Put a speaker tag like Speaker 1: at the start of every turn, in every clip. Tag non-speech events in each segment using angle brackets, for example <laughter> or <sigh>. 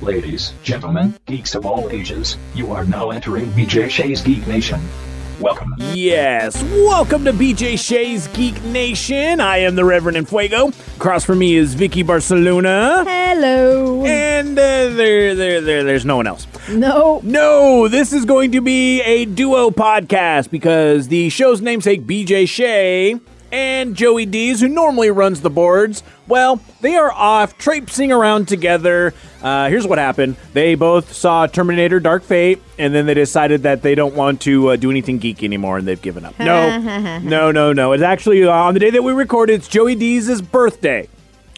Speaker 1: Ladies, gentlemen, geeks of all ages, you are now entering BJ Shea's Geek Nation. Welcome.
Speaker 2: Yes, welcome to BJ Shea's Geek Nation. I am the Reverend Enfuego. Across from me is Vicky Barcelona.
Speaker 3: Hello.
Speaker 2: And uh, there, there, there, there's no one else.
Speaker 3: No.
Speaker 2: No, this is going to be a duo podcast because the show's namesake, BJ Shea, and Joey Dees, who normally runs the boards, well, they are off traipsing around together. Uh, here's what happened they both saw Terminator Dark Fate, and then they decided that they don't want to uh, do anything geeky anymore, and they've given up. No, <laughs> no, no, no. It's actually uh, on the day that we recorded, it's Joey Dees' birthday.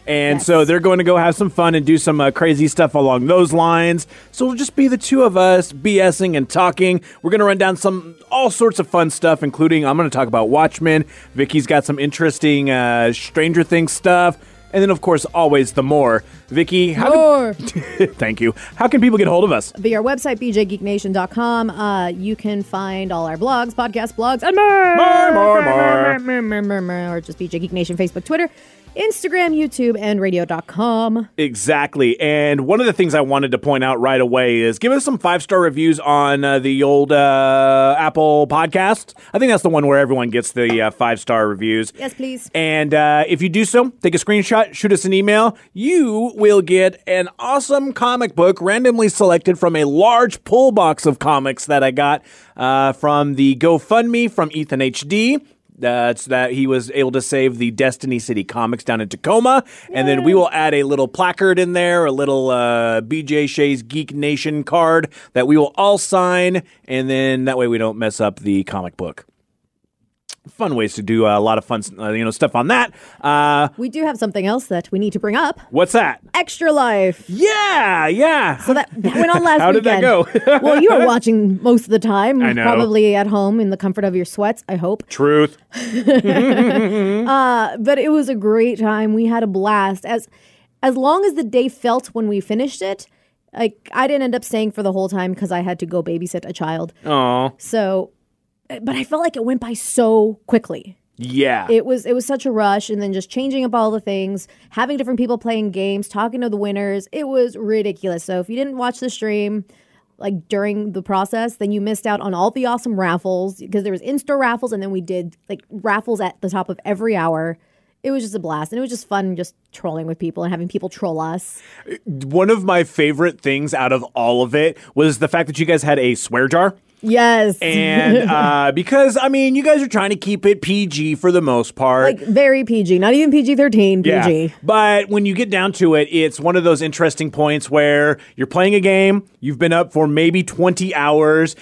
Speaker 2: And
Speaker 3: Yes.
Speaker 2: so they're going to go have some fun and do some uh, crazy stuff along those lines. So it'll just be the two of us BSing and talking. We're going to run down some all sorts of fun stuff, including I'm going to talk about Watchmen. Vicky's got some interesting uh, Stranger Things stuff. And then, of course, always the more. Vicky, how
Speaker 3: More.
Speaker 2: Can, <laughs> thank you. How can people get hold of us?
Speaker 3: Via our website, bjgeeknation.com. Uh, you can find all our blogs, podcast blogs, and more.
Speaker 2: More, more, more.
Speaker 3: more, more, more, more, or just BJ Geek Nation, Facebook, Twitter, Instagram, YouTube, and radio.com.
Speaker 2: Exactly. And one of the things I wanted to point out right away is give us some five star reviews on uh, the old uh, Apple podcast. I think that's the one where everyone gets the uh, five star reviews.
Speaker 3: Yes, please.
Speaker 2: And uh, if you do so, take a screenshot, shoot us an email. You will get an awesome comic book randomly selected from a large pull box of comics that I got uh, from the GoFundMe from Ethan HD. That's that he was able to save the Destiny City comics down in Tacoma. And then we will add a little placard in there, a little uh, BJ Shea's Geek Nation card that we will all sign. And then that way we don't mess up the comic book. Fun ways to do a lot of fun, uh, you know, stuff on that. Uh,
Speaker 3: We do have something else that we need to bring up
Speaker 2: what's that?
Speaker 3: Extra Life.
Speaker 2: Yeah, yeah.
Speaker 3: So that, that went on <laughs> last
Speaker 2: How did that
Speaker 3: weekend.
Speaker 2: go? <laughs>
Speaker 3: well, you were watching most of the time.
Speaker 2: I know.
Speaker 3: Probably at home in the comfort of your sweats, I hope.
Speaker 2: Truth. <laughs>
Speaker 3: but it was a great time. We had a blast. As as long as the day felt when we finished it, like I didn't end up staying for the whole time because I had to go babysit a child.
Speaker 2: Oh,
Speaker 3: So, but I felt like it went by so quickly.
Speaker 2: yeah.
Speaker 3: It was it was such a rush, and then just changing up all the things, having different people playing games, talking to the winners. It was ridiculous. So if you didn't watch the stream. Like during the process, then you missed out on all the awesome raffles because there was in-store raffles, and then we did like raffles at the top of every hour. It was just a blast, and it was just fun just trolling with people and having people troll us.
Speaker 2: One of my favorite things out of all of it was the fact that you guys had a swear jar.
Speaker 3: Yes,
Speaker 2: And <laughs> uh, because, I mean, you guys are trying to keep it PG for the most part.
Speaker 3: like very PG, not even PG thirteen. PG.
Speaker 2: But when you get down to it, it's one of those interesting points where you're playing a game, you've been up for maybe 20 hours,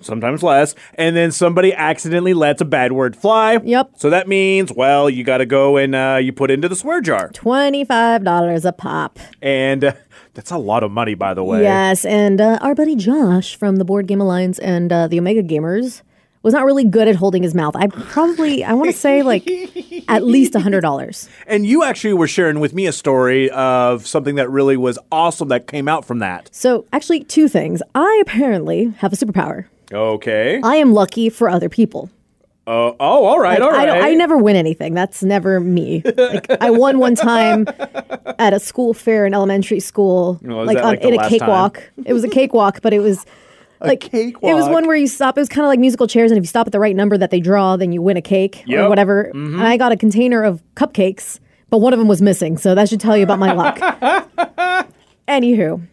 Speaker 2: sometimes less, and then somebody accidentally lets a bad word fly.
Speaker 3: Yep.
Speaker 2: So that means, well, you got to go and uh, you put into the swear jar.
Speaker 3: Twenty-five dollars a pop.
Speaker 2: And uh, that's a lot of money, by the way.
Speaker 3: Yes, and uh, our buddy Josh from the Board Game Alliance and uh, the Omega Gamers was not really good at holding his mouth. I probably, I want to say like at least a hundred dollars. <laughs>
Speaker 2: And you actually were sharing with me a story of something that really was awesome that came out from that.
Speaker 3: So actually, two things. I apparently have a superpower.
Speaker 2: Okay.
Speaker 3: I am lucky for other people.
Speaker 2: Uh, oh, all right,
Speaker 3: Like,
Speaker 2: all
Speaker 3: I, don't, I never win anything. That's never me. Like I won one time at a school fair in elementary school,
Speaker 2: Oh,
Speaker 3: like on
Speaker 2: like,
Speaker 3: in a cakewalk. It was a cakewalk, but it was like cake. it was one where you stop. It was kind of like musical chairs, and if you stop at the right number that they draw, then you win a cake
Speaker 2: Yep.
Speaker 3: or whatever. And I got a container of cupcakes, but one of them was missing. So that should tell you about my luck. <laughs> Anywho,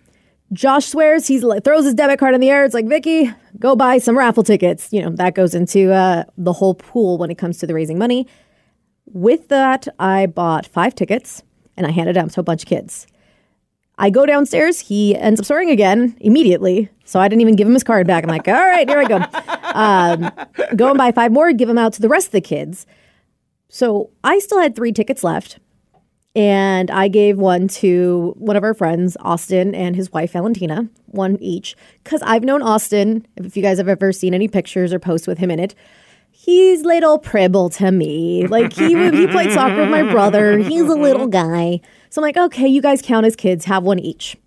Speaker 3: Josh swears he's like throws his debit card in the air. It's like Vicky, go buy some raffle tickets. You know that goes into uh, the whole pool when it comes to the raising money. With that, I bought five tickets and I handed them to a bunch of kids. I go downstairs. He ends up swearing again immediately. So I didn't even give him his card back. I'm like, all right, here I go. Um, go and buy five more, give them out to the rest of the kids. So I still had three tickets left. And I gave one to one of our friends, Austin, and his wife, Valentina, one each. Because I've known Austin, if you guys have ever seen any pictures or posts with him in it, he's little pribble to me. Like he he played soccer with my brother. He's a little mm-hmm. guy. So I'm like, okay, you guys count as kids, have one each.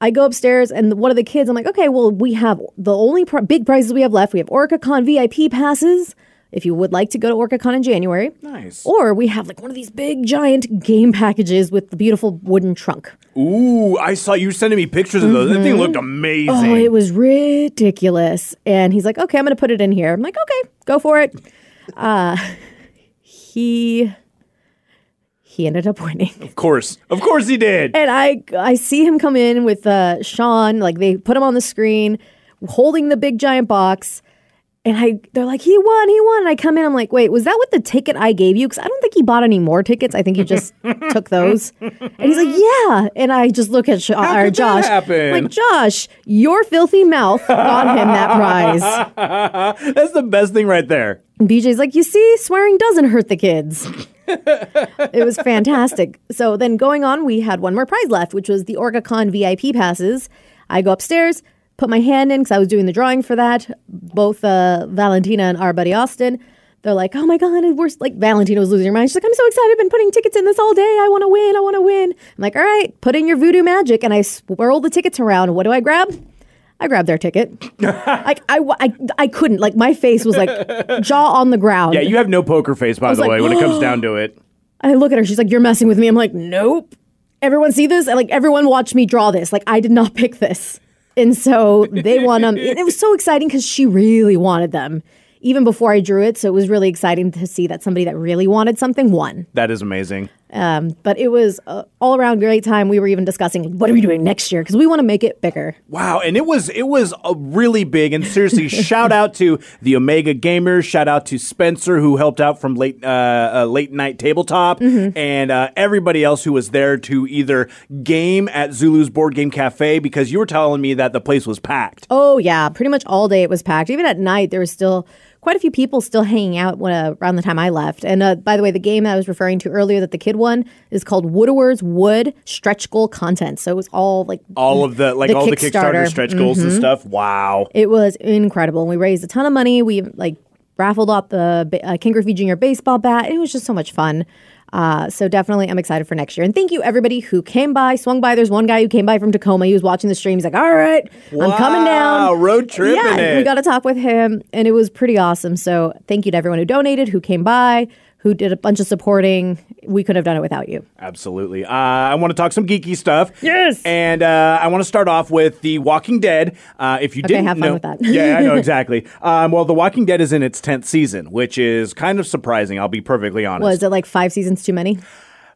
Speaker 3: I go upstairs and one of the kids, I'm like, okay, well, we have the only big prizes we have left. We have OrcaCon VIP passes. If you would like to go to OrcaCon in January,
Speaker 2: Nice.
Speaker 3: or we have like one of these big giant game packages with the beautiful wooden trunk.
Speaker 2: Ooh, I saw you sending me pictures of those. That thing looked amazing.
Speaker 3: Oh, it was ridiculous. And he's like, okay, I'm going to put it in here. I'm like, okay, go for it. <laughs> Uh, he he ended up winning.
Speaker 2: of course. Of course he did.
Speaker 3: And I I see him come in with uh, Sean, like they put him on the screen, holding the big giant box. And I, they're like, he won, he won. And I come in, I'm like, wait, was that with the ticket I gave you? Because I don't think he bought any more tickets. I think he just <laughs> took those. And he's like, yeah. And I just look at Sh- or
Speaker 2: that
Speaker 3: Josh,
Speaker 2: happen?
Speaker 3: like Josh, your filthy mouth got him that prize. <laughs>
Speaker 2: That's the best thing right there.
Speaker 3: And BJ's like, you see, swearing doesn't hurt the kids. it was fantastic. So then going on, we had one more prize left, which was the OrcaCon VIP passes. I go upstairs, put my hand in because I was doing the drawing for that. Both uh, Valentina and our buddy Austin. They're like, oh my God, we're like, Valentina was losing her mind. She's like, I'm so excited. I've been putting tickets in this all day. I want to win. I want to win. I'm like, all right, put in your voodoo magic. And I swirl the tickets around. What do I grab? I grabbed their ticket. <laughs> like I, I, I couldn't. Like my face was like jaw on the ground.
Speaker 2: Yeah, you have no poker face, by the
Speaker 3: like,
Speaker 2: way, when it comes down to it. <gasps>
Speaker 3: I look at her. She's like, "You're messing with me." I'm like, "Nope." Everyone see this? And like everyone watched me draw this. Like I did not <laughs> pick this, and so they won them. it was <laughs> so exciting because she really wanted them, even before I drew it. So it was really exciting to see that somebody that really wanted something won.
Speaker 2: That is amazing.
Speaker 3: Um, but it was all around great time. We were even discussing what are we doing next year because we want to make it bigger.
Speaker 2: Wow, and it was it was a really big and seriously <laughs> shout out to the Omega Gamers, shout out to Spencer who helped out from late uh, uh, late night tabletop, and uh, everybody else who was there to either game at Zulu's Board Game Cafe because you were telling me that the place was packed.
Speaker 3: Oh yeah, pretty much all day it was packed. Even at night, there was still quite a few people still hanging out when, uh, around the time I left. And uh, by the way, the game I was referring to earlier that the kid won is called Woodwards Wood Stretch Goal Content. So it was all like
Speaker 2: All of the like
Speaker 3: The
Speaker 2: all the Kickstarter
Speaker 3: Kickstarter.
Speaker 2: stretch goals and stuff. Wow.
Speaker 3: it was incredible. We raised a ton of money. We like raffled off the uh, Ken Griffey Jr. baseball bat. It was just so much fun. Uh, so definitely, I'm excited for next year. And thank you everybody who came by, swung by. There's one guy who came by from Tacoma. He was watching the stream. He's like, "All right, I'm coming down."
Speaker 2: road tripping
Speaker 3: yeah, we got to talk with him, and it was pretty awesome. So thank you to everyone who donated, who came by, who did a bunch of supporting. We couldn't have done it without you.
Speaker 2: Absolutely. Uh, I want to talk some geeky stuff.
Speaker 3: Yes.
Speaker 2: And uh, I want to start off with The Walking Dead. Uh, if you
Speaker 3: Okay,
Speaker 2: didn't
Speaker 3: have fun
Speaker 2: know,
Speaker 3: with that. <laughs>
Speaker 2: yeah, I know <laughs> exactly. Um, well, The Walking Dead is in its tenth season, which is kind of surprising. I'll be perfectly honest.
Speaker 3: Was it like five seasons too many?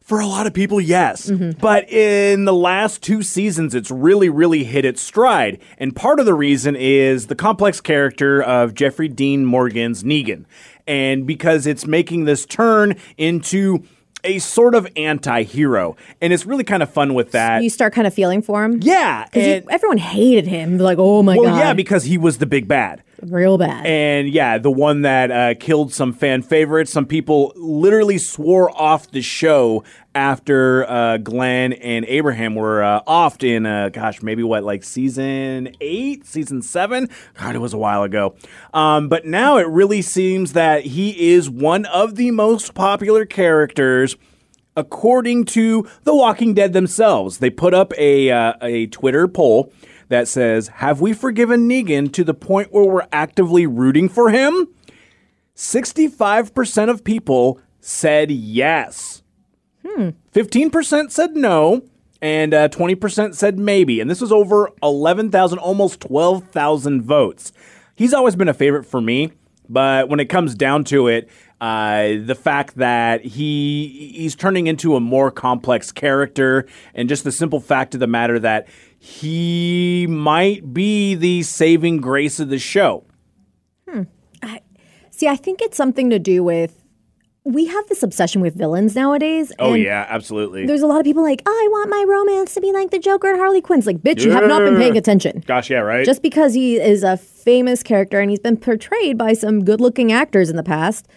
Speaker 2: For a lot of people, yes.
Speaker 3: Mm-hmm.
Speaker 2: But in the last two seasons, it's really, really hit its stride. And part of the reason is the complex character of Jeffrey Dean Morgan's Negan. And because it's making this turn into a sort of anti hero. And it's really kind of fun with that.
Speaker 3: You start kind of feeling for him.
Speaker 2: yeah because
Speaker 3: everyone hated him. Like, oh my
Speaker 2: well,
Speaker 3: god,
Speaker 2: yeah, because he was the big bad.
Speaker 3: Real bad.
Speaker 2: And yeah, the one that uh, killed some fan favorites. Some people literally swore off the show after uh, Glenn and Abraham were uh, offed in, uh, gosh, maybe what, like season eight, season seven? God, it was a while ago. Um, but now it really seems that he is one of the most popular characters according to The Walking Dead themselves. They put up a uh, a Twitter poll that says, "Have we forgiven Negan to the point where we're actively rooting for him?" 65% of people said yes. 15% said no, and uh, 20% said maybe. And this was over 11,000, almost 12,000 votes. He's always been a favorite for me, but when it comes down to it, uh, the fact that he he's turning into a more complex character, and just the simple fact of the matter that he might be the saving grace of the show. Hmm.
Speaker 3: See, I think it's something to do with we have this obsession with villains nowadays.
Speaker 2: Oh yeah, absolutely.
Speaker 3: There's a lot of people like, I want my romance to be like the Joker and Harley Quinn's. Like, bitch, you have not been paying attention.
Speaker 2: Gosh, yeah, right.
Speaker 3: Just because he is a famous character and he's been portrayed by some good looking actors in the past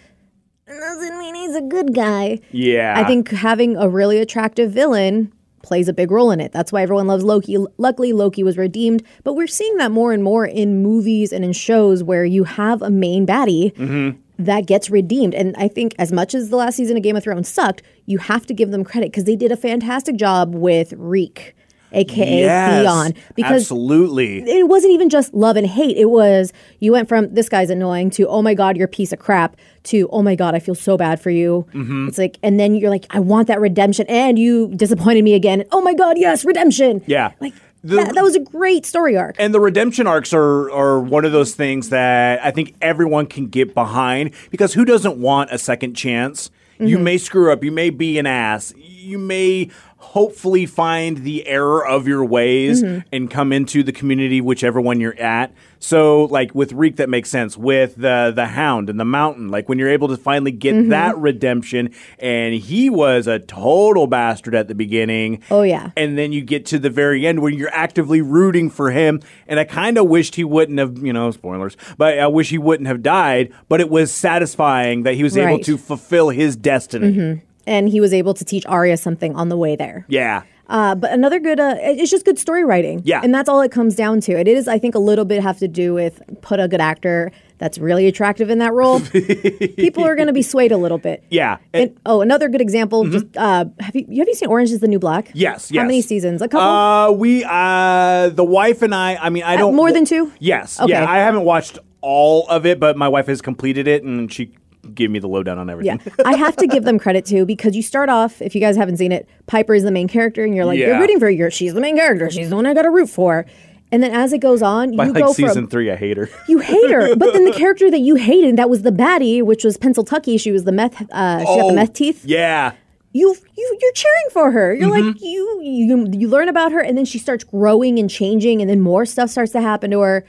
Speaker 3: doesn't mean he's a good guy.
Speaker 2: Yeah.
Speaker 3: I think having a really attractive villain plays a big role in it. That's why everyone loves Loki. Luckily, Loki was redeemed, but we're seeing that more and more in movies and in shows where you have a main baddie
Speaker 2: Mm-hmm.
Speaker 3: that gets redeemed. And I think as much as the last season of Game of Thrones sucked, you have to give them credit because they did a fantastic job with Reek, aka
Speaker 2: yes,
Speaker 3: Theon, because
Speaker 2: absolutely.
Speaker 3: it wasn't even just love and hate. It was you went from this guy's annoying to oh my god you're a piece of crap to oh my god I feel so bad for you.
Speaker 2: Mm-hmm.
Speaker 3: It's like and then you're like I want that redemption and you disappointed me again. Oh my god yes redemption.
Speaker 2: Yeah.
Speaker 3: like
Speaker 2: The-
Speaker 3: that, that was a great story arc.
Speaker 2: And the redemption arcs are, are one of those things that I think everyone can get behind because who doesn't want a second chance? You may screw up, you may be an ass, you may hopefully find the error of your ways mm-hmm. and come into the community, whichever one you're at. So, like with Reek, that makes sense. With the the Hound and the Mountain, like when you're able to finally get mm-hmm. that redemption, and he was a total bastard at the beginning.
Speaker 3: Oh, yeah.
Speaker 2: and then you get to the very end where you're actively rooting for him. And I kind of wished he wouldn't have, you know, spoilers, but I wish he wouldn't have died. But it was satisfying that he was able to fulfill his destiny. Mm-hmm.
Speaker 3: And he was able to teach Arya something on the way there.
Speaker 2: Yeah.
Speaker 3: Uh, but another good, uh, it's just good story writing.
Speaker 2: Yeah.
Speaker 3: And that's all it comes down to. It is, I think, a little bit have to do with put a good actor that's really attractive in that role. <laughs> People are going to be swayed a little bit.
Speaker 2: Yeah.
Speaker 3: And, oh, another good example. Just uh, have you have you seen Orange Is the New Black?
Speaker 2: Yes, Yes.
Speaker 3: How many seasons? A couple.
Speaker 2: Uh, we, uh, the wife and I, I mean, I don't.
Speaker 3: more than two?
Speaker 2: Yes.
Speaker 3: Okay.
Speaker 2: Yeah. I haven't watched all of it, but my wife has completed it and she gave me the lowdown on everything.
Speaker 3: yeah, I have to give them credit too because you start off. If you guys haven't seen it, Piper is the main character, and you're like
Speaker 2: Yeah.
Speaker 3: you're rooting for her. She's the main character. She's the one I got to root for. And then as it goes on,
Speaker 2: By
Speaker 3: you
Speaker 2: like
Speaker 3: go
Speaker 2: season
Speaker 3: from
Speaker 2: three, I hate her.
Speaker 3: you hate her, but then the <laughs> character that you hated, that was the baddie, which was Pennsyltucky. She was the meth. Uh, she got the meth teeth.
Speaker 2: Oh, Yeah.
Speaker 3: you you you're cheering for her. You're
Speaker 2: Mm-hmm.
Speaker 3: like you you you learn about her, and then she starts growing and changing, and then more stuff starts to happen to her.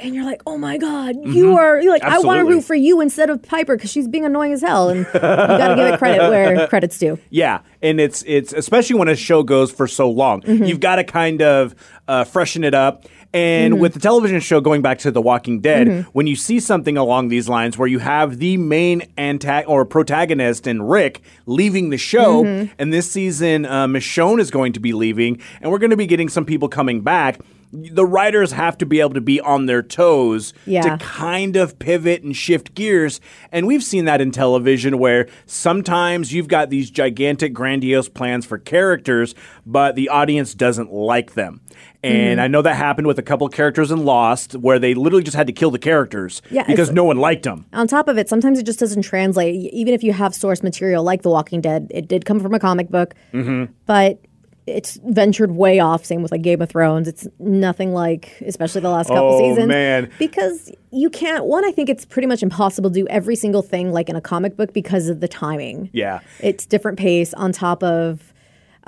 Speaker 3: And you're like, oh my god, you are you're like, I want to
Speaker 2: Mm-hmm.
Speaker 3: Root for you instead of Piper because she's being annoying as hell, and you got to give it credit where <laughs> credit's due.
Speaker 2: Yeah, and it's it's especially when a show goes for so long,
Speaker 3: Mm-hmm.
Speaker 2: you've got to kind of uh, freshen it up. And
Speaker 3: Mm-hmm.
Speaker 2: with the television show going back to The Walking Dead, when you see something along these lines where you have the main antag- or protagonist and Rick leaving the show,
Speaker 3: Mm-hmm.
Speaker 2: and this season uh, Michonne is going to be leaving, and we're going to be getting some people coming back. The writers have to be able to be on their toes
Speaker 3: Yeah.
Speaker 2: to kind of pivot and shift gears. And we've seen that in television where sometimes you've got these gigantic, grandiose plans for characters, but the audience doesn't like them.
Speaker 3: Mm-hmm.
Speaker 2: And I know that happened with a couple of characters in Lost where they literally just had to kill the characters
Speaker 3: Yeah,
Speaker 2: because no one liked them.
Speaker 3: On top of it, sometimes it just doesn't translate. Even if you have source material like The Walking Dead, it did come from a comic book,
Speaker 2: Mm-hmm.
Speaker 3: but it's ventured way off. Same with like Game of Thrones. It's nothing like, especially the last couple
Speaker 2: Oh,
Speaker 3: seasons.
Speaker 2: man.
Speaker 3: Because you can't. One, I think it's pretty much impossible to do every single thing like in a comic book because of the timing.
Speaker 2: Yeah.
Speaker 3: it's different pace. On top of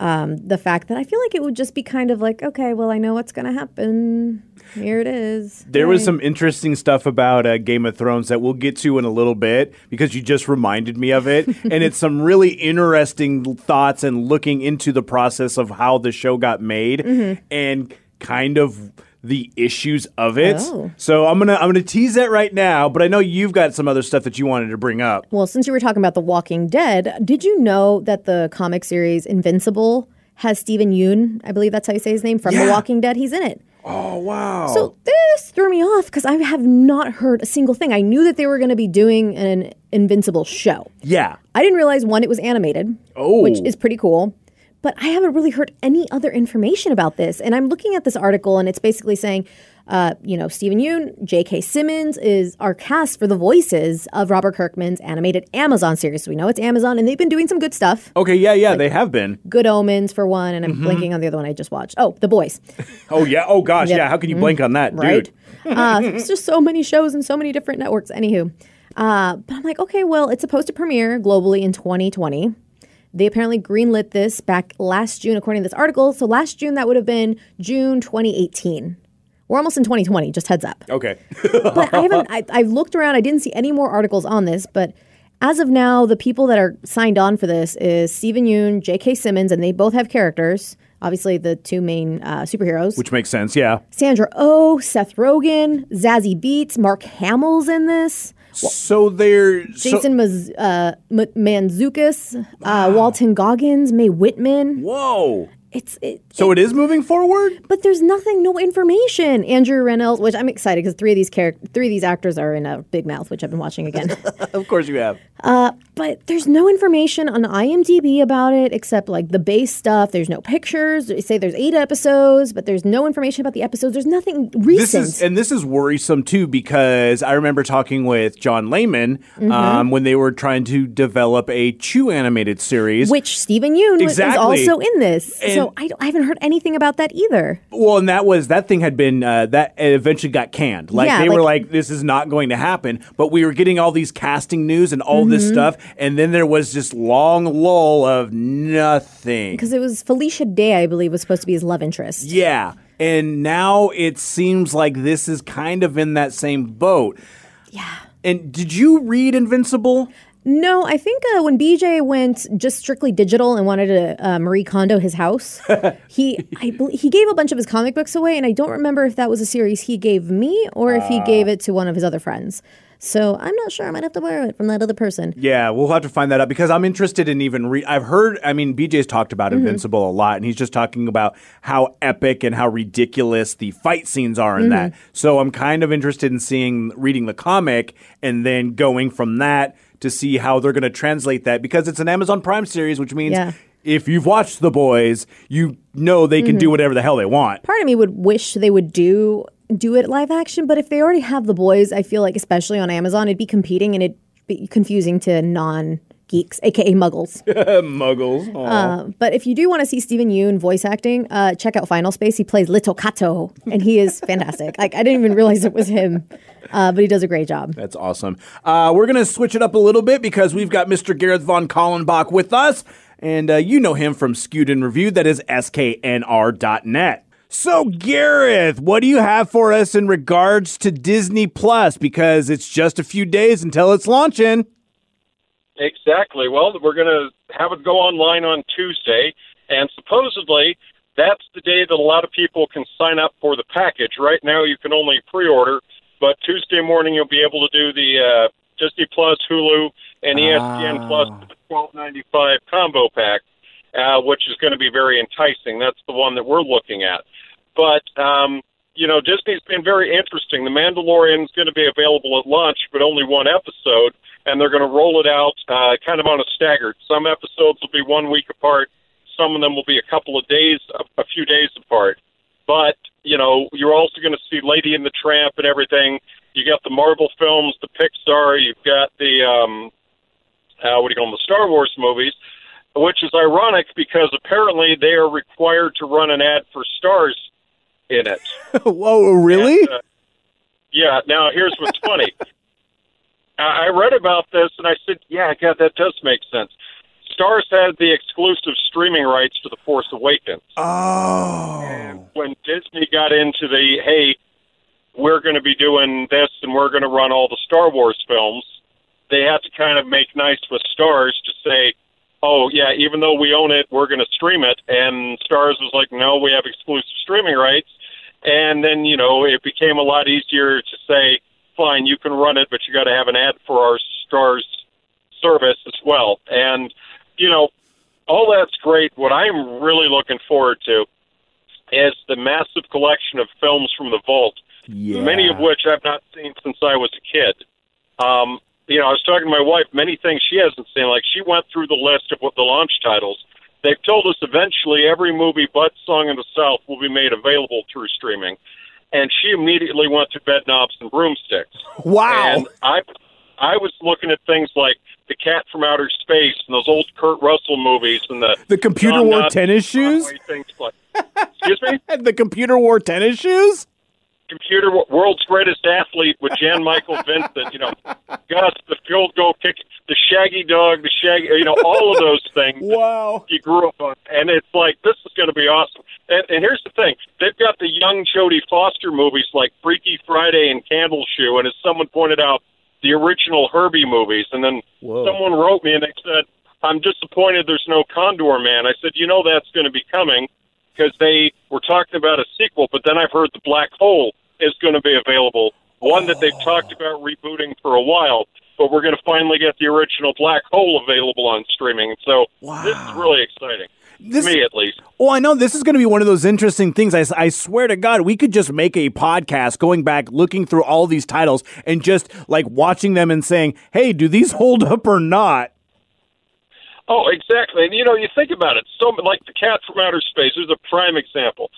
Speaker 3: um, the fact that I feel like it would just be kind of like, okay, well, I know what's going to happen. Here it is.
Speaker 2: There was some interesting stuff about uh, Game of Thrones that we'll get to in a little bit because you just reminded me of it. <laughs> and it's some really interesting thoughts and looking into the process of how the show got made
Speaker 3: Mm-hmm.
Speaker 2: and kind of the issues of it.
Speaker 3: Oh.
Speaker 2: So I'm gonna I'm gonna tease that right now, but I know you've got some other stuff that you wanted to bring up.
Speaker 3: Well, since you were talking about The Walking Dead, did you know that the comic series Invincible has Steven Yeun? I believe that's how you say his name from The Walking Dead. He's in it.
Speaker 2: Oh wow.
Speaker 3: So this threw me off because I have not heard a single thing. I knew that they were going to be doing an Invincible show.
Speaker 2: yeah.
Speaker 3: I didn't realize one, it was animated,
Speaker 2: Oh.
Speaker 3: which is pretty cool. But I haven't really heard any other information about this. And I'm looking at this article, and it's basically saying, uh, you know, Steven Yeun, J.K. Simmons is our cast for the voices of Robert Kirkman's animated Amazon series. We know it's Amazon, and they've been doing some good stuff.
Speaker 2: Okay, yeah, yeah, they have been.
Speaker 3: Good Omens for one, and I'm
Speaker 2: Mm-hmm.
Speaker 3: blinking on the other one I just watched. Oh, The Boys, <laughs>
Speaker 2: Oh yeah. Oh gosh,
Speaker 3: Yep.
Speaker 2: yeah. How can you blank on that,
Speaker 3: right?
Speaker 2: dude? <laughs>
Speaker 3: uh, it's just so many shows and so many different networks. Anywho, uh, but I'm like, okay, well, it's supposed to premiere globally in 2020. They apparently greenlit this back last June, according to this article. So last June, that would have been June 2018. We're almost in 2020. Just heads up.
Speaker 2: Okay. <laughs>
Speaker 3: But I haven't. I, I've looked around. I didn't see any more articles on this. But as of now, the people that are signed on for this is Steven Yeun, J.K. Simmons, and they both have characters. Obviously, the two main uh, superheroes.
Speaker 2: Which makes sense, yeah.
Speaker 3: Sandra Oh, Seth Rogen, Zazie Beetz, Mark Hamill's in this.
Speaker 2: So they're so-
Speaker 3: Jason Maz- uh, M- Mantzoukas, uh, Walton Goggins, Mae Whitman.
Speaker 2: whoa.
Speaker 3: It's it,
Speaker 2: So it is moving forward?
Speaker 3: but there's nothing, no information. Andrew Rannells, which I'm excited because three of these characters, three of these actors are in a Big Mouth, which I've been watching again. <laughs>
Speaker 2: Of course you have.
Speaker 3: But there's no information on IMDb about it except like the base stuff. There's no pictures. They say there's eight episodes, but there's no information about the episodes. There's nothing
Speaker 2: This
Speaker 3: recent.
Speaker 2: is and this is worrisome too because I remember talking with John Layman
Speaker 3: Mm-hmm.
Speaker 2: um, when they were trying to develop a Chew animated series.
Speaker 3: which Steven Yeun was-
Speaker 2: Exactly.
Speaker 3: is also in this. so I, don't- I haven't heard anything about that either.
Speaker 2: Well, and that was that thing had been uh, that eventually got canned. Like
Speaker 3: Yeah,
Speaker 2: they were
Speaker 3: like-
Speaker 2: like, "This is not going to happen." But we were getting all these casting news and all
Speaker 3: Mm-hmm.
Speaker 2: This mm-hmm. stuff, and then there was this long lull of nothing.
Speaker 3: Because it was Felicia Day, I believe, was supposed to be his love interest.
Speaker 2: Yeah, and now it seems like this is kind of in that same boat.
Speaker 3: Yeah.
Speaker 2: And did you read Invincible?
Speaker 3: No, I think uh, when BJ went just strictly digital and wanted to uh, Marie Kondo his house, <laughs> he I he gave a bunch of his comic books away, and I don't remember if that was a series he gave me or if he gave it to one of his other friends. So I'm not sure. I might have to borrow it from that other person.
Speaker 2: Yeah, we'll have to find that out because I'm interested in even re- I've heard I mean BJ's talked about Invincible a lot and he's just talking about how epic and how ridiculous the fight scenes are in that. So I'm kind of interested in seeing reading the comic and then going from that to see how they're going to translate that because it's an Amazon Prime series which means
Speaker 3: Yeah.
Speaker 2: if you've watched The Boys, you know they can do mm-hmm. whatever the hell they want.
Speaker 3: Part of me would wish they would do do it live action, but if they already have the boys, I feel like especially on Amazon, it'd be competing and it'd be confusing to non geeks, aka muggles. <laughs>
Speaker 2: Muggles.
Speaker 3: Uh, but if you do want to see Steven Yeun voice acting, uh, check out Final Space. He plays Little Cato, and he is fantastic. like I didn't even realize it was him, uh, but he does a great job.
Speaker 2: That's awesome. Uh, we're going to switch it up a little bit because we've got Mr. Gareth Von Kallenbach with us. And uh, you know him from Skewed and Reviewed. That is sknr.net. So, Gareth, what do you have for us in regards to Disney Plus? Because it's just a few days until it's launching.
Speaker 4: Exactly. Well, we're going to have it go online on Tuesday, and supposedly that's the day that a lot of people can sign up for the package. Right now, you can only pre-order, but Tuesday morning you'll be able to do the uh, Disney Plus, Hulu, and ESPN Plus the twelve ninety five combo pack, uh, which is going to be very enticing. That's the one that we're looking at. But um, you know, Disney's been very interesting. The Mandalorian is going to be available at launch, but only one episode, and they're going to roll it out uh, kind of on a staggered. Some episodes will be one week apart. Some of them will be a couple of days, a, a few days apart. But you know, you're also going to see Lady and the Tramp and everything. You got the Marvel films, the Pixar. You've got the um, uh, what do you call them, the Star Wars movies, which is ironic because apparently they are required to run an ad for Starz in it. <laughs>
Speaker 2: Whoa, really?
Speaker 4: And, uh, yeah. Now here's what's <laughs> funny. I I read about this and I said, "Yeah, God, that does make sense." Starz had the exclusive streaming rights to The Force Awakens.
Speaker 2: oh.
Speaker 4: And When Disney got into the hey, we're going to be doing this and we're going to run all the Star Wars films, they had to kind of make nice with Starz to say, "Oh yeah, even though we own it, we're going to stream it." And Starz was like, "No, we have exclusive streaming rights." And then you know it became a lot easier to say, "Fine, you can run it, but you got to have an ad for our Starz service as well." And you know, all that's great. What I'm really looking forward to is the massive collection of films from the vault
Speaker 2: Yeah.
Speaker 4: many of which I've not seen since I was a kid. Um, you know, I was talking to my wife, many things she hasn't seen. Like, she went through the list of what the launch titles. They've told us eventually every movie but Song in the South will be made available through streaming. And she immediately went to Bedknobs and Broomsticks.
Speaker 2: Wow.
Speaker 4: And I, I was looking at things like The Cat from Outer Space and those old Kurt Russell movies and the
Speaker 2: The computer wore tennis shoes?
Speaker 4: Things like, excuse me. <laughs>
Speaker 2: The computer wore tennis shoes?
Speaker 4: Computer world's greatest athlete with Jan Michael Vincent, you know, Gus, the field goal kick, the shaggy dog, the shaggy, you know, all of those things <laughs>
Speaker 2: Wow.
Speaker 4: you grew up on. And it's like, this is going to be awesome. And, and here's the thing they've got the young Jodie Foster movies like Freaky Friday and Candle Shoe. And as someone pointed out, the original Herbie movies. And then
Speaker 2: Whoa.
Speaker 4: someone wrote me and they said, I'm disappointed there's no Condorman. I said, you know, that's going to be coming because they were talking about a sequel, but then I've heard the Black Hole is going to be available. One that they've talked about rebooting for a while, but we're going to finally get the original Black Hole available on streaming. So this is really exciting.
Speaker 2: This-
Speaker 4: me, at least.
Speaker 2: Oh, I know this is going to be one of those interesting things. I, I swear to God, we could just make a podcast going back, looking through all these titles, and just like watching them and saying, "Hey, do these <laughs> hold up or not?"
Speaker 4: Oh, exactly. And you know, you think about it. So, like the Cat from Outer Space is a prime example.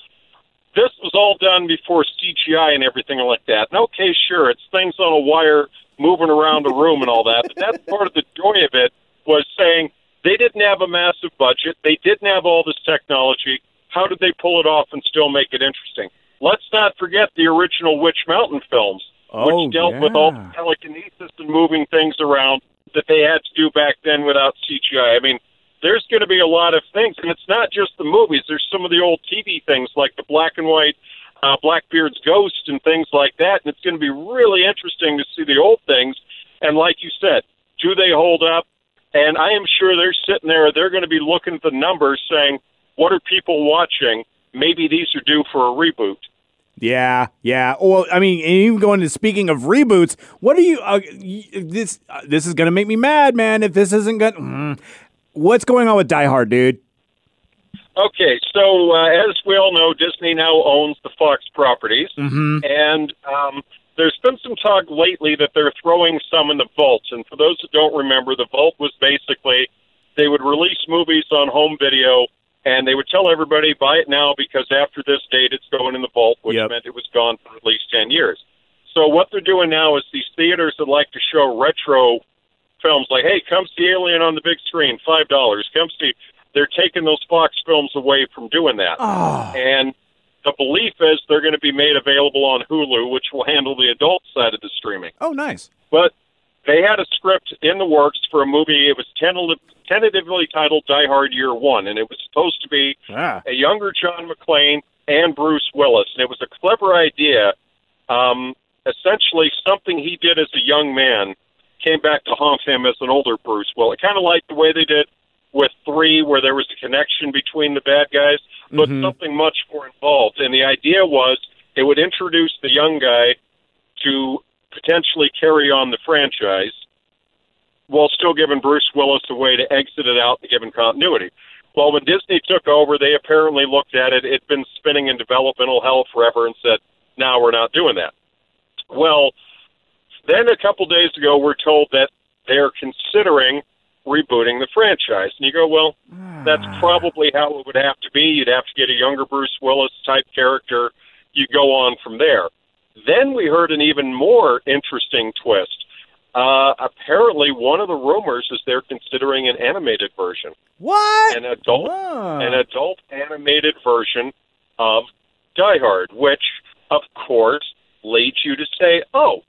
Speaker 4: This was all done before CGI and everything like that. And okay, sure, it's things on a wire moving around a room and all that. But that's part of the joy of it was saying they didn't have a massive budget. They didn't have all this technology. How did they pull it off and still make it interesting? Let's not forget the original Witch Mountain films,
Speaker 2: Oh,
Speaker 4: which dealt with all
Speaker 2: yeah.
Speaker 4: the telekinesis and moving things around that they had to do back then without CGI. I mean, there's going to be a lot of things, and it's not just the movies. There's some of the old TV things like the black and white uh, Blackbeard's Ghost and things like that, and it's going to be really interesting to see the old things. And like you said, do they hold up? And I am sure they're sitting there. They're going to be looking at the numbers, saying, "What are people watching? Maybe these are due for a reboot."
Speaker 2: Yeah, yeah. Well, I mean, even going to speaking of reboots, what are you? Uh, this uh, this is gonna make me mad, man. If this isn't good, mm, what's going on with Die Hard, dude?
Speaker 4: Okay, so uh, as we all know, Disney now owns the Fox properties, and um, there's been some talk lately that they're throwing some in the vault. And for those that don't remember, the vault was basically they would release movies on home video, and they would tell everybody buy it now because after this date it's going in the vault, which
Speaker 2: Yep.
Speaker 4: meant it was gone for at least ten years. So what they're doing now is these theaters that like to show retro films, like hey, come see Alien on the big screen, five dollars. Come see. They're taking those Fox films away from doing that. And the belief is they're going to be made available on Hulu, which will handle the adult side of the streaming.
Speaker 2: Oh, nice.
Speaker 4: But they had a script in the works for a movie. It was tentatively titled Die Hard Year One, and it was supposed to be
Speaker 2: Ah.
Speaker 4: a younger John McClane and Bruce Willis. And it was a clever idea. Um, essentially, something he did as a young man came back to haunt him as an older Bruce Willis. Kind of like the way they did with three, where there was a connection between the bad guys, but mm-hmm. something much more involved. And the idea was it would introduce the young guy to potentially carry on the franchise while still giving Bruce Willis a way to exit it out and given continuity. Well, when Disney took over, they apparently looked at it. It'd been spinning in developmental hell forever and said, now we're not doing that. Well, then a couple days ago, we're told that they're considering rebooting the franchise. And you go, well, that's probably how it would have to be. You'd have to get a younger Bruce Willis type character. You go on from there. Then we heard an even more interesting twist. Uh, apparently, one of the rumors is they're considering an animated version,
Speaker 2: What?
Speaker 4: an adult,
Speaker 2: Ah.
Speaker 4: an adult animated version of Die Hard, which, of course, leads you to say, "Oh,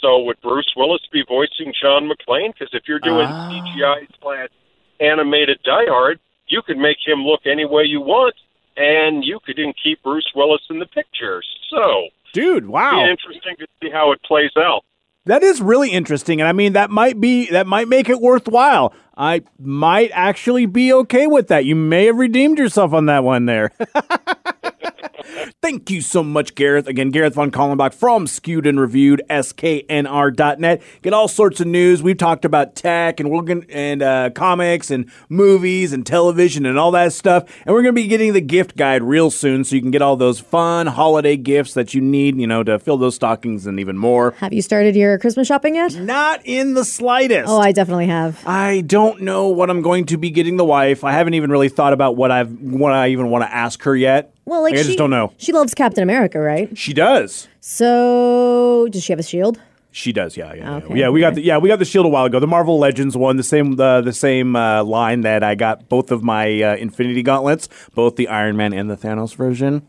Speaker 4: so would Bruce Willis be voicing John McClane? Because if you're doing
Speaker 2: Ah.
Speaker 4: CGI slash animated Die Hard, you could make him look any way you want, and you could even keep Bruce Willis in the picture. So,
Speaker 2: Dude,
Speaker 4: be
Speaker 2: wow.
Speaker 4: interesting to see how it plays out.
Speaker 2: That is really interesting, and I mean that might be that might make it worthwhile. I might actually be okay with that. You may have redeemed yourself on that one there. <laughs> Thank you so much, Gareth. Again, Gareth von Kallenbach from Skewed and Reviewed, sknr.net. Get all sorts of news. We've talked about tech and we're going and uh, comics and movies and television and all that stuff. And we're going to be getting the gift guide real soon, so you can get all those fun holiday gifts that you need, you know, to fill those stockings and even more.
Speaker 3: Have you started your Christmas shopping yet?
Speaker 2: Not in the slightest.
Speaker 3: Oh, I definitely have.
Speaker 2: I don't know what I'm going to be getting the wife. I haven't even really thought about what I've what I even want to ask her yet.
Speaker 3: Well, like
Speaker 2: I
Speaker 3: she,
Speaker 2: just don't know.
Speaker 3: She loves Captain America, right?
Speaker 2: She does.
Speaker 3: So, does she have a shield?
Speaker 2: She does. Yeah, yeah,
Speaker 3: Okay,
Speaker 2: yeah. yeah. We got the yeah we got the shield a while ago. The Marvel Legends one, the same the the same uh, line that I got both of my uh, Infinity Gauntlets, both the Iron Man and the Thanos version.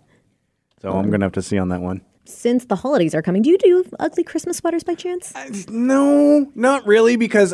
Speaker 2: So I'm gonna have to see on that one.
Speaker 3: Since the holidays are coming, do you do ugly Christmas sweaters by chance?
Speaker 2: Uh, no, not really, because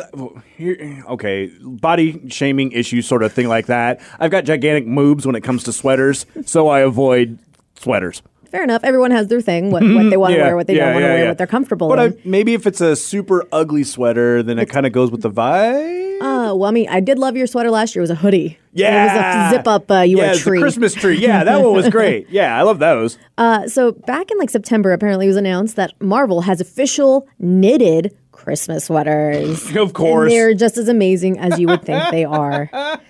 Speaker 2: here, okay, body shaming issue sort of thing like that. I've got gigantic moobs when it comes to sweaters, so I avoid sweaters.
Speaker 3: Fair enough. Everyone has their thing. What, what mm-hmm. they want to wear, what they don't want to wear, what they're comfortable
Speaker 2: but. I, maybe if it's a super ugly sweater, then it kind of goes with the vibe.
Speaker 3: Uh, well, I mean, I did love your sweater last year. It was a hoodie.
Speaker 2: Yeah.
Speaker 3: It was a zip up. Uh, you
Speaker 2: yeah,
Speaker 3: were a tree.
Speaker 2: Christmas tree. Yeah, that one was great. <laughs> Yeah, I love those.
Speaker 3: Uh, so back in like September, apparently it was announced that Marvel has official knitted Christmas sweaters. <laughs>
Speaker 2: Of course.
Speaker 3: And they're just as amazing as you would think they are. <laughs>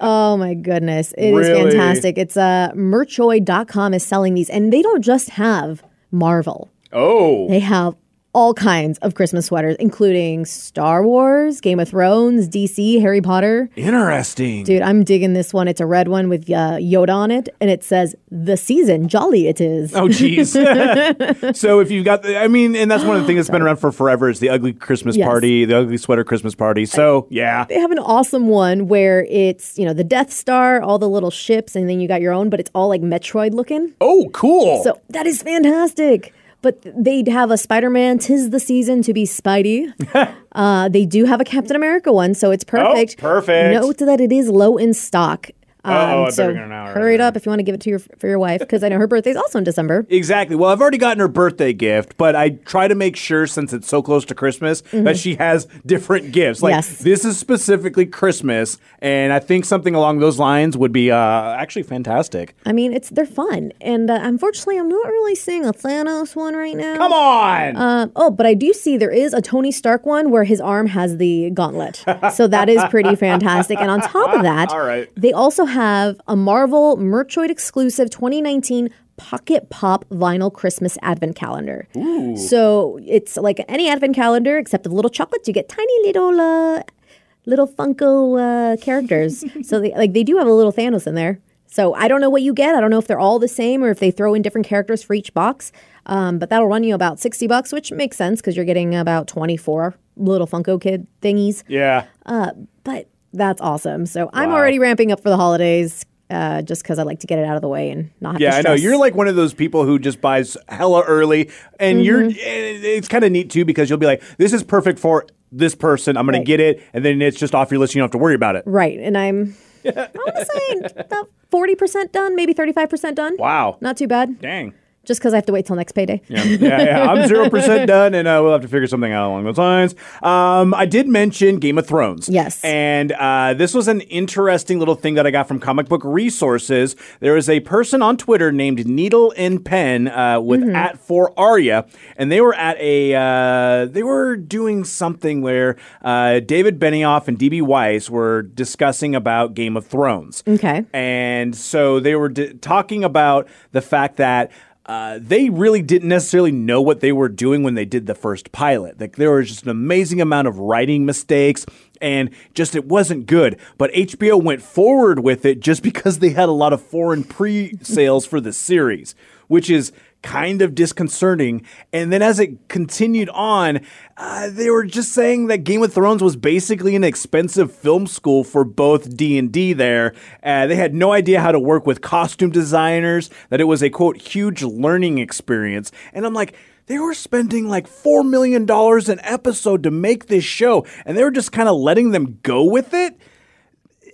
Speaker 3: Oh my goodness. it is
Speaker 2: Really?
Speaker 3: fantastic. It's uh merchoid.com is selling these and they don't just have Marvel.
Speaker 2: Oh,
Speaker 3: They have all kinds of Christmas sweaters, including Star Wars, Game of Thrones, DC, Harry Potter.
Speaker 2: interesting.
Speaker 3: Dude, I'm digging this one. It's a red one with uh, Yoda on it, and it says "The season jolly it is."
Speaker 2: Oh, jeez. <laughs> <laughs> so if you've got, the, I mean, and that's one of the things that's been around for forever is the ugly Christmas
Speaker 3: Yes.
Speaker 2: party, the ugly sweater Christmas party. So yeah,
Speaker 3: They have an awesome one where it's you know the Death Star, all the little ships, and then you got your own, but it's all like Metroid looking.
Speaker 2: oh, cool.
Speaker 3: So that is fantastic. But they'd have a Spider-Man. Tis the season to be Spidey. <laughs> uh, they do have a Captain America one, so it's perfect.
Speaker 2: Oh, perfect.
Speaker 3: Note that it is low in stock. Um,
Speaker 2: I
Speaker 3: so
Speaker 2: better get an hour
Speaker 3: hurry it up if you want to give it to your for your wife because I know her birthday's also in December.
Speaker 2: Exactly. Well, I've already gotten her birthday gift, but I try to make sure since it's so close to Christmas that she has different gifts. Like
Speaker 3: Mm-hmm. Yes.
Speaker 2: this is specifically Christmas, and I think something along those lines would be uh, actually fantastic.
Speaker 3: I mean, it's they're fun, and uh, unfortunately, I'm not really seeing a Thanos one right now.
Speaker 2: Come on.
Speaker 3: Um, oh, but I do see there is a Tony Stark one where his arm has the gauntlet. so that is pretty fantastic. And on top of <laughs> that,
Speaker 2: All right.
Speaker 3: they also have a Marvel Merchoid exclusive 2019 Pocket Pop vinyl Christmas advent calendar. So it's like any advent calendar except the little chocolates. You get tiny little uh, little Funko uh, characters. <laughs> so they like they do have a little Thanos in there. So I don't know what you get. I don't know if they're all the same or if they throw in different characters for each box. Um, but that'll run you about sixty bucks, which makes sense because you're getting about twenty four little Funko kid thingies.
Speaker 2: yeah.
Speaker 3: But that's awesome. So I'm already ramping up for the holidays. Uh, just because I like to get it out of the way and not have
Speaker 2: Yeah,
Speaker 3: to
Speaker 2: I know. You're like one of those people who just buys hella early, and you're.
Speaker 3: Mm-hmm.
Speaker 2: and It's kind of neat too because you'll be like, "This is perfect for this person. I'm going
Speaker 3: Right.
Speaker 2: to get it," and then it's just off your list. You don't have to worry about it.
Speaker 3: right, and I'm I want to say about forty percent done, maybe thirty five percent done.
Speaker 2: Wow.
Speaker 3: not too bad.
Speaker 2: Dang.
Speaker 3: Just because I have to wait till next payday.
Speaker 2: Yeah, yeah, yeah. I'm <laughs> zero percent done, and uh, we'll have to figure something out along those lines. Um, I did mention Game of Thrones.
Speaker 3: Yes.
Speaker 2: and uh, this was an interesting little thing that I got from Comic Book Resources. There is a person on Twitter named Needle and Pen uh, with
Speaker 3: Mm-hmm.
Speaker 2: at for Arya, and they were at a uh, they were doing something where uh, David Benioff and DB Weiss were discussing about Game of Thrones.
Speaker 3: Okay.
Speaker 2: And so they were d- talking about the fact that uh, they really didn't necessarily know what they were doing when they did the first pilot. Like there was just an amazing amount of writing mistakes and just it wasn't good. But HBO went forward with it just <laughs> because they had a lot of foreign pre-sales for the series, which is kind of disconcerting. And then as it continued on, uh, they were just saying that Game of Thrones was basically an expensive film school for both D and D. There, uh, they had no idea how to work with costume designers. That it was a quote huge learning experience. And I'm like. They were spending like $4 million an episode to make this show, and they were just kind of letting them go with it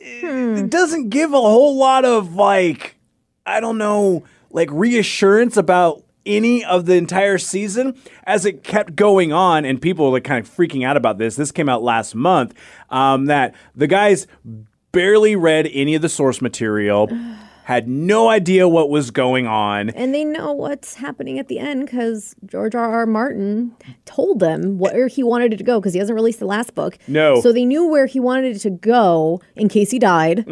Speaker 2: it doesn't give a whole lot of like I don't know, like reassurance about any of the entire season as it kept going on and people were like kind of freaking out about this. This came out last month. Um, that the guys barely read any of the source material, <sighs> had no idea what was going on.
Speaker 3: And they know what's happening at the end because George R. R. Martin told them where he wanted it to go because he hasn't released the last book.
Speaker 2: No.
Speaker 3: So they knew where he wanted it to go in case he died.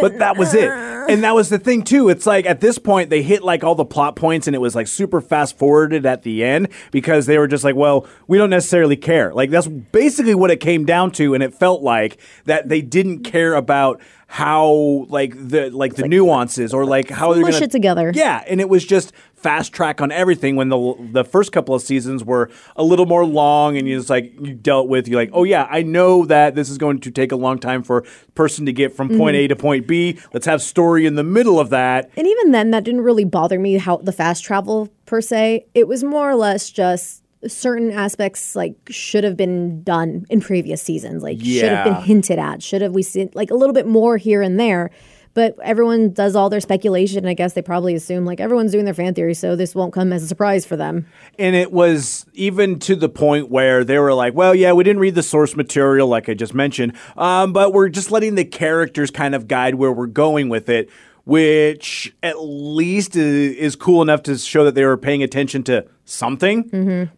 Speaker 2: But that was it. And that was the thing too. It's like at this point they hit like all the plot points and it was like super fast forwarded at the end because they were just like, well, we don't necessarily care. Like that's basically what it came down to and it felt like that they didn't care about how like the like the nuances or like how they're gonna
Speaker 3: it together.
Speaker 2: Yeah, and it was just fast track on everything when the the first couple of seasons were a little more long and you just like you dealt with you like oh yeah I know that this is going to take a long time for a person to get from point
Speaker 3: Mm-hmm.
Speaker 2: A to point B let's have story in the middle of that
Speaker 3: And even then, that didn't really bother me how the fast travel per se. It was more or less just certain aspects like should have been done in previous seasons, like should have been hinted at, should have we seen like a little bit more here and there. But everyone does all their speculation. I guess they probably assume like everyone's doing their fan theory, so this won't come as a surprise for them.
Speaker 2: And it was even to the point where they were like, well, yeah, we didn't read the source material, like I just mentioned, um, but we're just letting the characters kind of guide where we're going with it, which at least is, is cool enough to show that they were paying attention to something.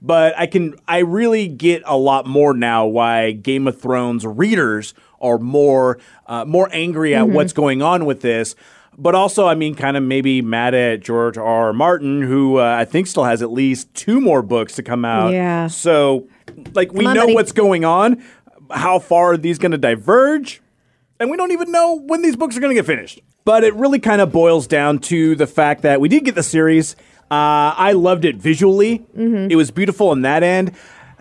Speaker 2: But I can, I really get a lot more now why Game of Thrones readers are more, uh, more angry at what's going on with this but also, I mean, kind of maybe mad at George R. R. Martin, who uh, I think still has at least two more books to come out.
Speaker 3: Yeah.
Speaker 2: So, like, we
Speaker 3: on,
Speaker 2: know
Speaker 3: buddy.
Speaker 2: what's going on. How far are these going to diverge? And we don't even know when these books are going to get finished. But it really kind of boils down to the fact that we did get the series. Uh, I loved it visually.
Speaker 3: Mm-hmm.
Speaker 2: It was beautiful in that end.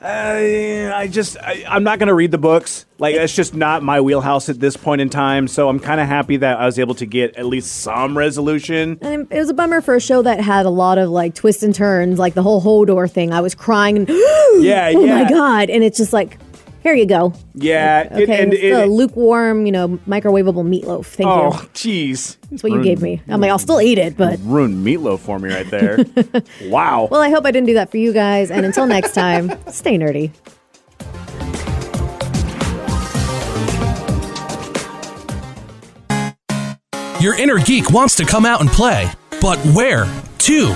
Speaker 2: Uh, I just, I, I'm not going to read the books. Like, it's just not my wheelhouse at this point in time. So I'm kind of happy that I was able to get at least some resolution.
Speaker 3: And it was a bummer for a show that had a lot of like twists and turns, like the whole Hodor thing. I was crying and <gasps>
Speaker 2: Yeah,
Speaker 3: oh
Speaker 2: yeah.
Speaker 3: my god! And it's just like, here you go.
Speaker 2: Yeah. it-
Speaker 3: Okay,
Speaker 2: and
Speaker 3: it's
Speaker 2: it-
Speaker 3: the lukewarm, you know, microwavable meatloaf. Thank
Speaker 2: oh,
Speaker 3: you.
Speaker 2: jeez.
Speaker 3: That's what you gave me. I'm like, I'll still eat it, but
Speaker 2: Ruined meatloaf for me right there. <laughs> wow.
Speaker 3: well, I hope I didn't do that for you guys. And until next <laughs> time, stay nerdy.
Speaker 5: Your inner geek wants to come out and play, but where to